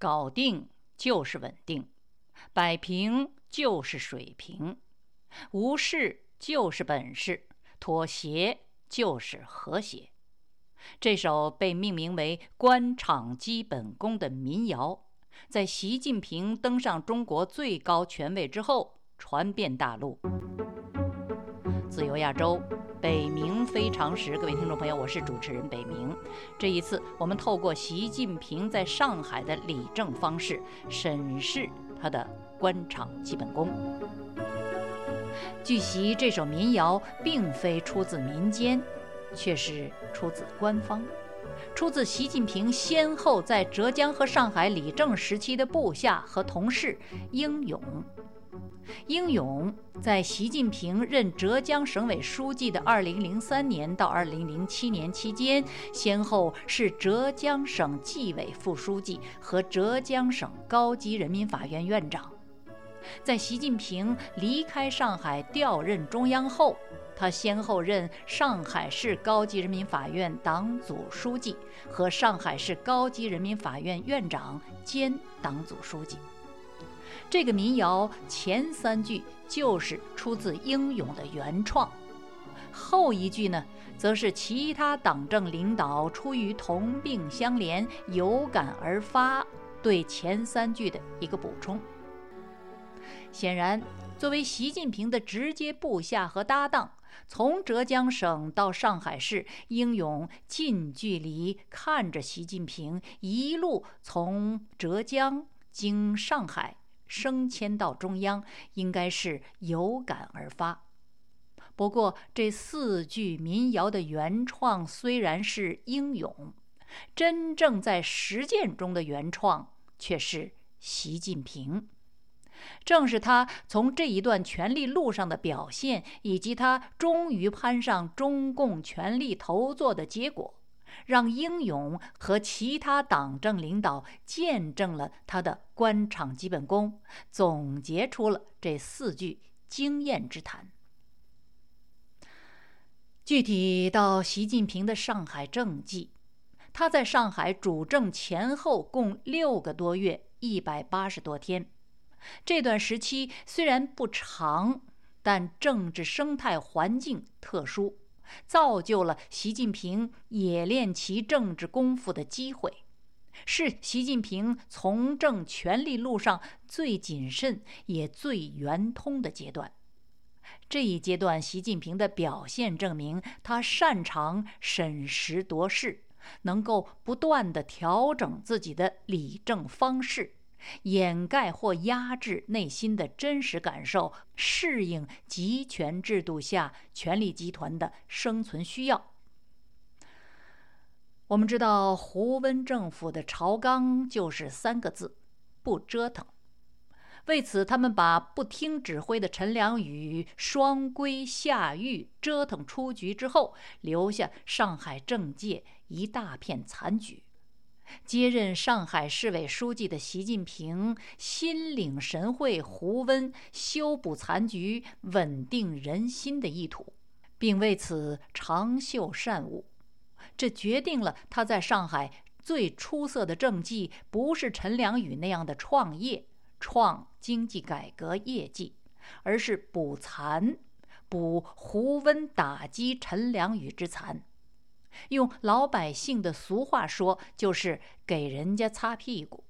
搞定就是稳定，摆平就是水平，无事就是本事，妥协就是和谐。这首被命名为“官场基本功”的民谣，在习近平登上中国最高权位之后，传遍大陆。自由亚洲，北冥非常时，各位听众朋友，我是主持人北冥。这一次，我们透过习近平在上海的理政方式，审视他的官场基本功。据悉，这首民谣并非出自民间。却是出自官方，出自习近平先后在浙江和上海理政时期的部下和同事英勇。英勇在习近平任浙江省委书记的2003年到2007年期间，先后是浙江省纪委副书记和浙江省高级人民法院院长。在习近平离开上海调任中央后，他先后任上海市高级人民法院党组书记和上海市高级人民法院院长兼党组书记。这个民谣前三句就是出自英勇的原创，后一句呢，则是其他党政领导出于同病相怜、有感而发，对前三句的一个补充。显然，作为习近平的直接部下和搭档。从浙江省到上海市，英勇近距离看着习近平一路从浙江经上海升迁到中央，应该是有感而发。不过，这四句民谣的原创虽然是英勇，真正在实践中的原创却是习近平。正是他从这一段权力路上的表现，以及他终于攀上中共权力头座的结果，让英勇和其他党政领导见证了他的官场基本功，总结出了这四句经验之谈。具体到习近平的上海政绩，他在上海主政前后共六个多月，一百八十多天。这段时期虽然不长，但政治生态环境特殊，造就了习近平冶炼其政治功夫的机会，是习近平从政权力路上最谨慎也最圆通的阶段。这一阶段，习近平的表现证明他擅长审时度势，能够不断地调整自己的理政方式。掩盖或压制内心的真实感受，适应集权制度下权力集团的生存需要。我们知道，胡温政府的朝纲就是三个字：不折腾。为此，他们把不听指挥的陈良宇双规下狱，折腾出局之后，留下上海政界一大片残局。接任上海市委书记的习近平心领神会胡温修补残局、稳定人心的意图，并为此长袖善舞。这决定了他在上海最出色的政绩，不是陈良宇那样的创业、创经济改革业绩，而是补残，补胡温打击陈良宇之残。用老百姓的俗话说，就是给人家擦屁股。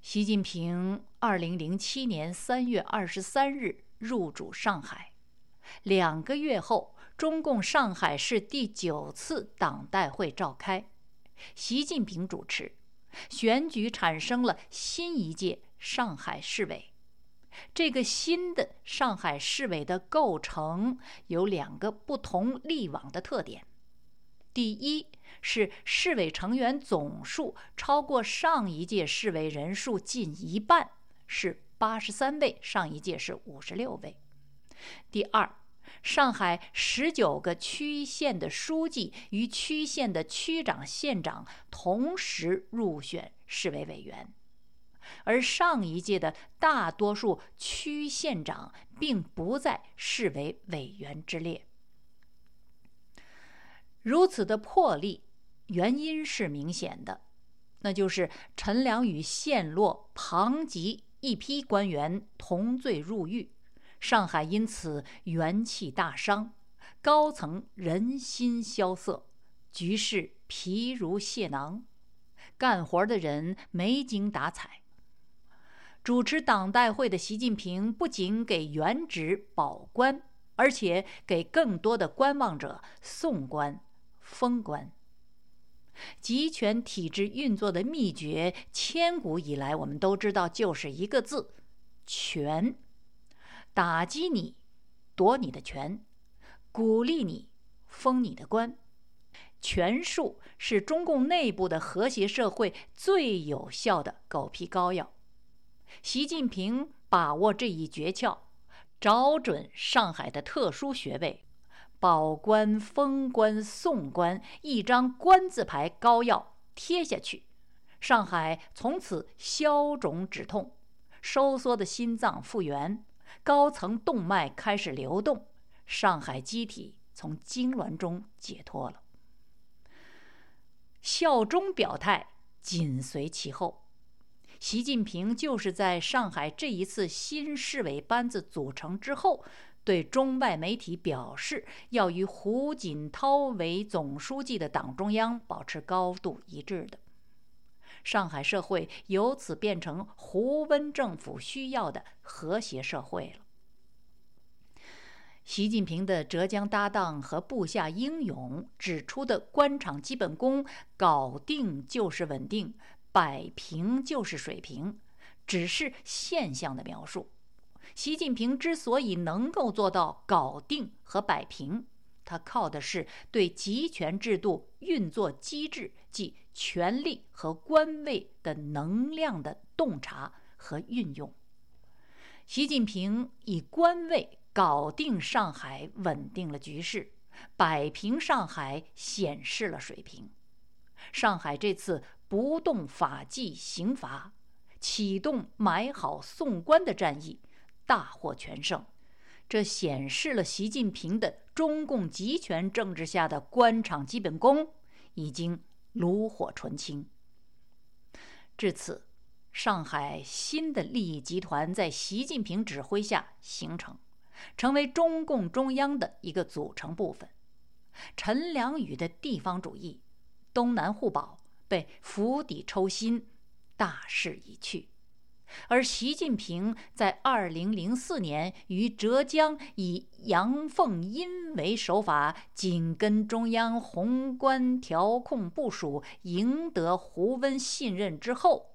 习近平二零零七年三月二十三日入主上海，两个月后，中共上海市第九次党代会召开，习近平主持，选举产生了新一届上海市委。这个新的上海市委的构成有两个不同历往的特点。第一是市委成员总数超过上一届市委人数近一半，是八十三位，上一届是五十六位。第二，上海十九个区县的书记与区县的区长、县长同时入选市委委员，而上一届的大多数区县长并不在市委委员之列。如此的魄力，原因是明显的。那就是陈良宇陷落，庞吉一批官员同罪入狱，上海因此元气大伤，高层人心萧瑟，局势疲如蟹囊，干活的人没精打采。主持党代会的习近平不仅给原职保官，而且给更多的观望者送官、封官。集权体制运作的秘诀，千古以来我们都知道，就是一个字：权。打击你，夺你的权；鼓励你，封你的官。权术是中共内部的和谐社会最有效的狗皮膏药。习近平把握这一诀窍，找准上海的特殊穴位。保官、封官、送官，一张官字牌膏药贴下去，上海从此消肿止痛，收缩的心脏复原，高层动脉开始流动，上海机体从痉挛中解脱了。效忠表态紧随其后，习近平就是在上海这一次新市委班子组成之后。对中外媒体表示，要与胡锦涛为总书记的党中央保持高度一致的。上海社会由此变成胡温政府需要的和谐社会了。习近平的浙江搭档和部下英勇指出的官场基本功“搞定就是稳定，摆平就是水平”，只是现象的描述。习近平之所以能够做到搞定和摆平，他靠的是对集权制度运作机制即权力和官位的能量的洞察和运用。习近平以官位搞定上海，稳定了局势；摆平上海，显示了水平。上海这次不动法纪刑罚，启动买好送官的战役。大获全胜，这显示了习近平的中共集权政治下的官场基本功已经炉火纯青。至此，上海新的利益集团在习近平指挥下形成，成为中共中央的一个组成部分。陈良宇的地方主义、东南互保被釜底抽薪，大势已去。而习近平在2004年于浙江以阳奉阴为手法，紧跟中央宏观调控部署，赢得胡温信任之后，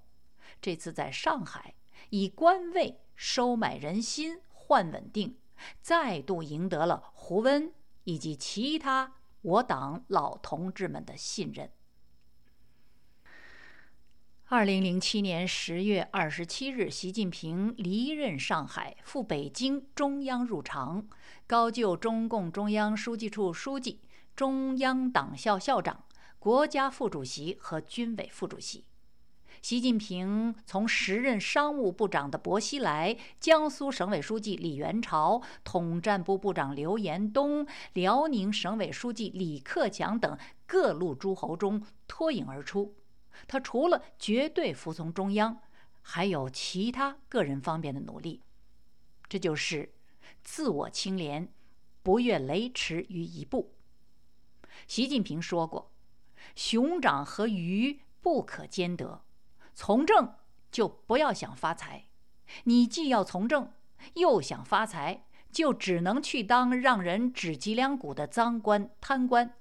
这次在上海以官位收买人心、换稳定，再度赢得了胡温以及其他我党老同志们的信任。二零零七年十月二十七日，习近平离任上海，赴北京中央入常，高就中共中央书记处书记、中央党校校长、国家副主席和军委副主席。习近平从时任商务部长的薄熙来、江苏省委书记李元朝、统战部部长刘延东、辽宁省委书记李克强等各路诸侯中脱颖而出。他除了绝对服从中央，还有其他个人方面的努力，这就是自我清廉，不越雷池于一步。习近平说过：“熊掌和鱼不可兼得，从政就不要想发财。你既要从政，又想发财，就只能去当让人指脊梁骨的赃官贪官，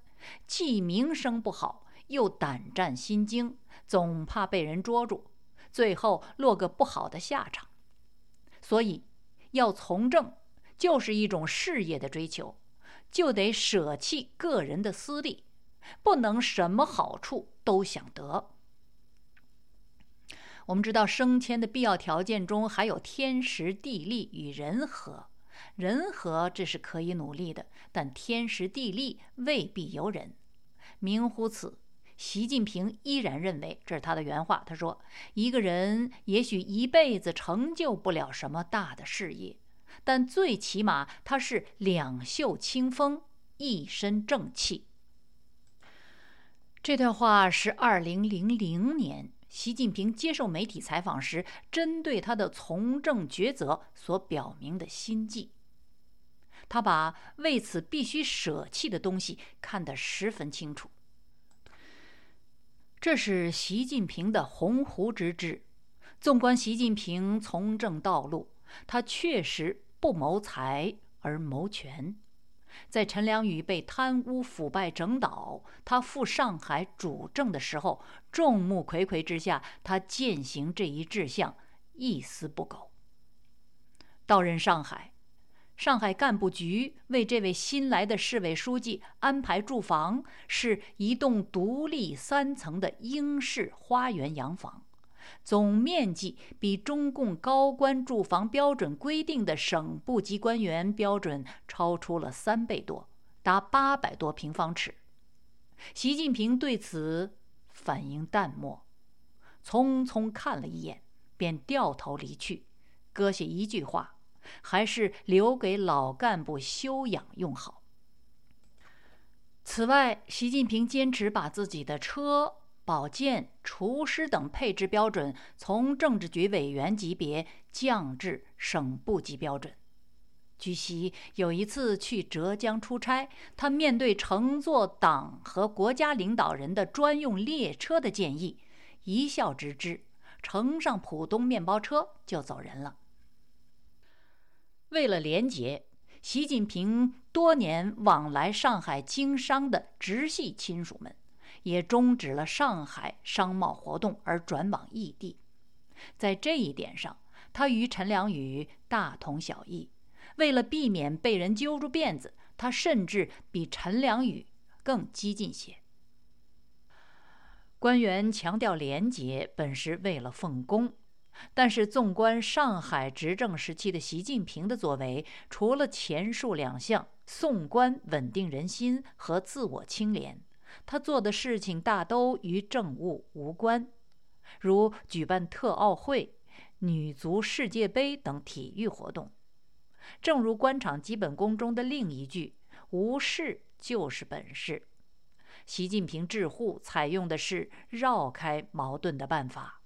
既名声不好，又胆战心惊。”总怕被人捉住，最后落个不好的下场。所以，要从政就是一种事业的追求，就得舍弃个人的私利，不能什么好处都想得。我们知道，升迁的必要条件中还有天时地利与人和。人和这是可以努力的，但天时地利未必由人。明乎此。习近平依然认为，这是他的原话。他说：“一个人也许一辈子成就不了什么大的事业，但最起码他是两袖清风，一身正气。”这段话是二零零零年习近平接受媒体采访时，针对他的从政抉择所表明的心迹。他把为此必须舍弃的东西看得十分清楚。这是习近平的鸿鹄之志。纵观习近平从政道路，他确实不谋财而谋权。在陈良宇被贪污腐败整倒，他赴上海主政的时候，众目睽睽之下，他践行这一志向，一丝不苟。到任上海，上海干部局为这位新来的市委书记安排住房，是一栋独立三层的英式花园洋房。总面积比中共高官住房标准规定的省部级官员标准超出了三倍多，达八百多平方尺。习近平对此反应淡漠，匆匆看了一眼，便掉头离去，搁下一句话：“还是留给老干部休养用好。”此外，习近平坚持把自己的车。保健、厨师等配置标准从政治局委员级别降至省部级标准。据悉，有一次去浙江出差，他面对乘坐党和国家领导人的专用列车的建议，一笑置之，乘上浦东面包车就走人了。为了廉洁，习近平多年往来上海经商的直系亲属们。也终止了上海商贸活动，而转往异地。在这一点上，他与陈良宇大同小异。为了避免被人揪住辫子，他甚至比陈良宇更激进些。官员强调廉洁，本是为了奉公，但是纵观上海执政时期的习近平的作为，除了前述两项送官、稳定人心和自我清廉。他做的事情大都与政务无关，如举办特奥会、女足世界杯等体育活动。正如官场基本功中的另一句：“无事就是本事。”习近平治沪采用的是绕开矛盾的办法。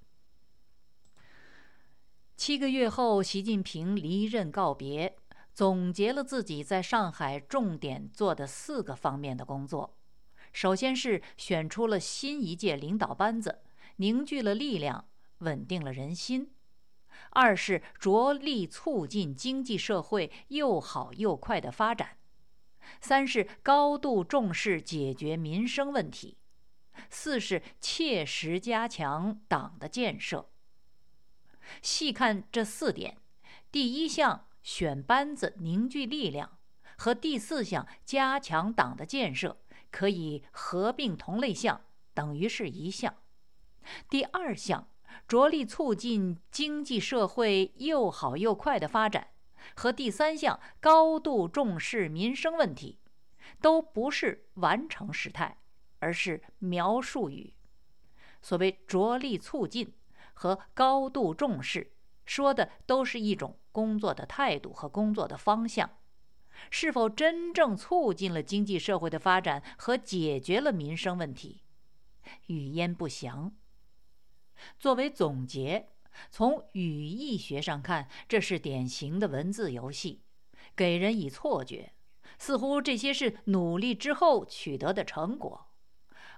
七个月后，习近平离任告别，总结了自己在上海重点做的四个方面的工作。首先是选出了新一届领导班子，凝聚了力量，稳定了人心；二是着力促进经济社会又好又快的发展；三是高度重视解决民生问题；四是切实加强党的建设。细看这四点，第一项选班子凝聚力量，和第四项加强党的建设。可以合并同类项，等于是一项。第二项着力促进经济社会又好又快的发展，和第三项高度重视民生问题，都不是完成时态，而是描述语。所谓着力促进和高度重视，说的都是一种工作的态度和工作的方向。是否真正促进了经济社会的发展和解决了民生问题？语焉不详。作为总结，从语义学上看，这是典型的文字游戏，给人以错觉，似乎这些是努力之后取得的成果，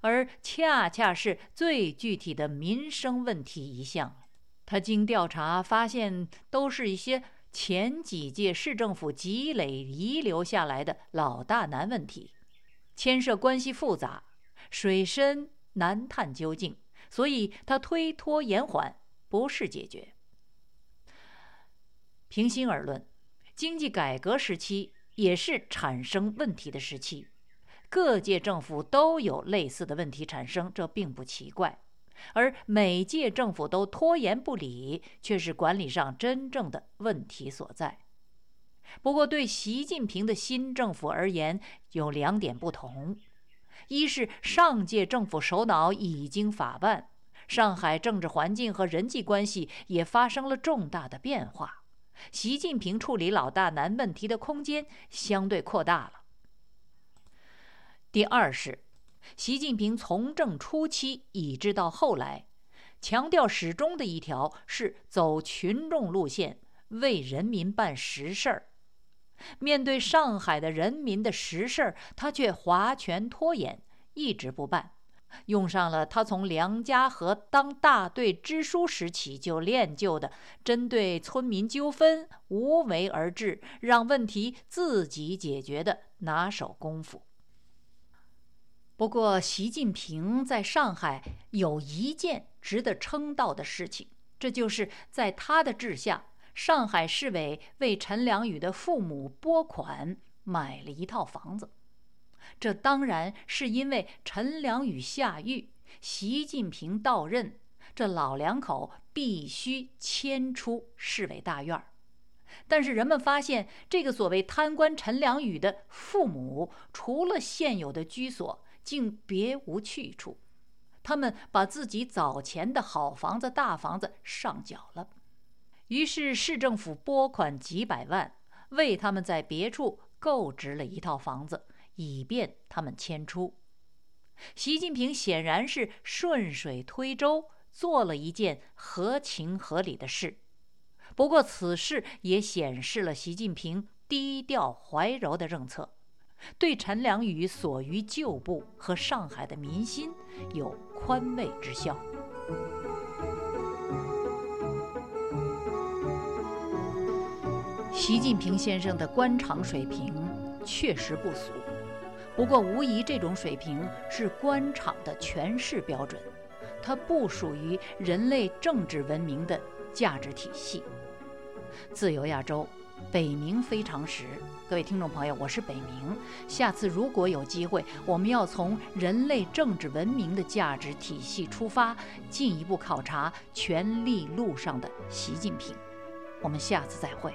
而恰恰是最具体的民生问题一项。他经调查发现，都是一些。前几届市政府积累遗留下来的老大难问题，牵涉关系复杂，水深难探究竟，所以他推脱延缓，不是解决。平心而论，经济改革时期也是产生问题的时期，各界政府都有类似的问题产生，这并不奇怪。而每届政府都拖延不理，却是管理上真正的问题所在。不过，对习近平的新政府而言，有两点不同：一是上届政府首脑已经法办，上海政治环境和人际关系也发生了重大的变化，习近平处理老大难问题的空间相对扩大了；第二是。习近平从政初期，以至到后来，强调始终的一条是走群众路线，为人民办实事儿。面对上海的人民的实事儿，他却划拳拖延，一直不办，用上了他从梁家河当大队支书时起就练就的针对村民纠纷无为而治，让问题自己解决的拿手功夫。不过，习近平在上海有一件值得称道的事情，这就是在他的治下。上海市委为陈良宇的父母拨款买了一套房子，这当然是因为陈良宇下狱，习近平到任，这老两口必须迁出市委大院但是人们发现，这个所谓贪官陈良宇的父母，除了现有的居所，竟别无去处。他们把自己早前的好房子、大房子上缴了。于是市政府拨款几百万，为他们在别处购置了一套房子，以便他们迁出。习近平显然是顺水推舟，做了一件合情合理的事。不过，此事也显示了习近平低调怀柔的政策，对陈良宇所于旧部和上海的民心有宽慰之效。习近平先生的官场水平确实不俗，不过无疑这种水平是官场的诠释标准，它不属于人类政治文明的价值体系。自由亚洲，北冥非常时各位听众朋友我是北冥。下次如果有机会我们要从人类政治文明的价值体系出发进一步考察权力路上的习近平。我们下次再会。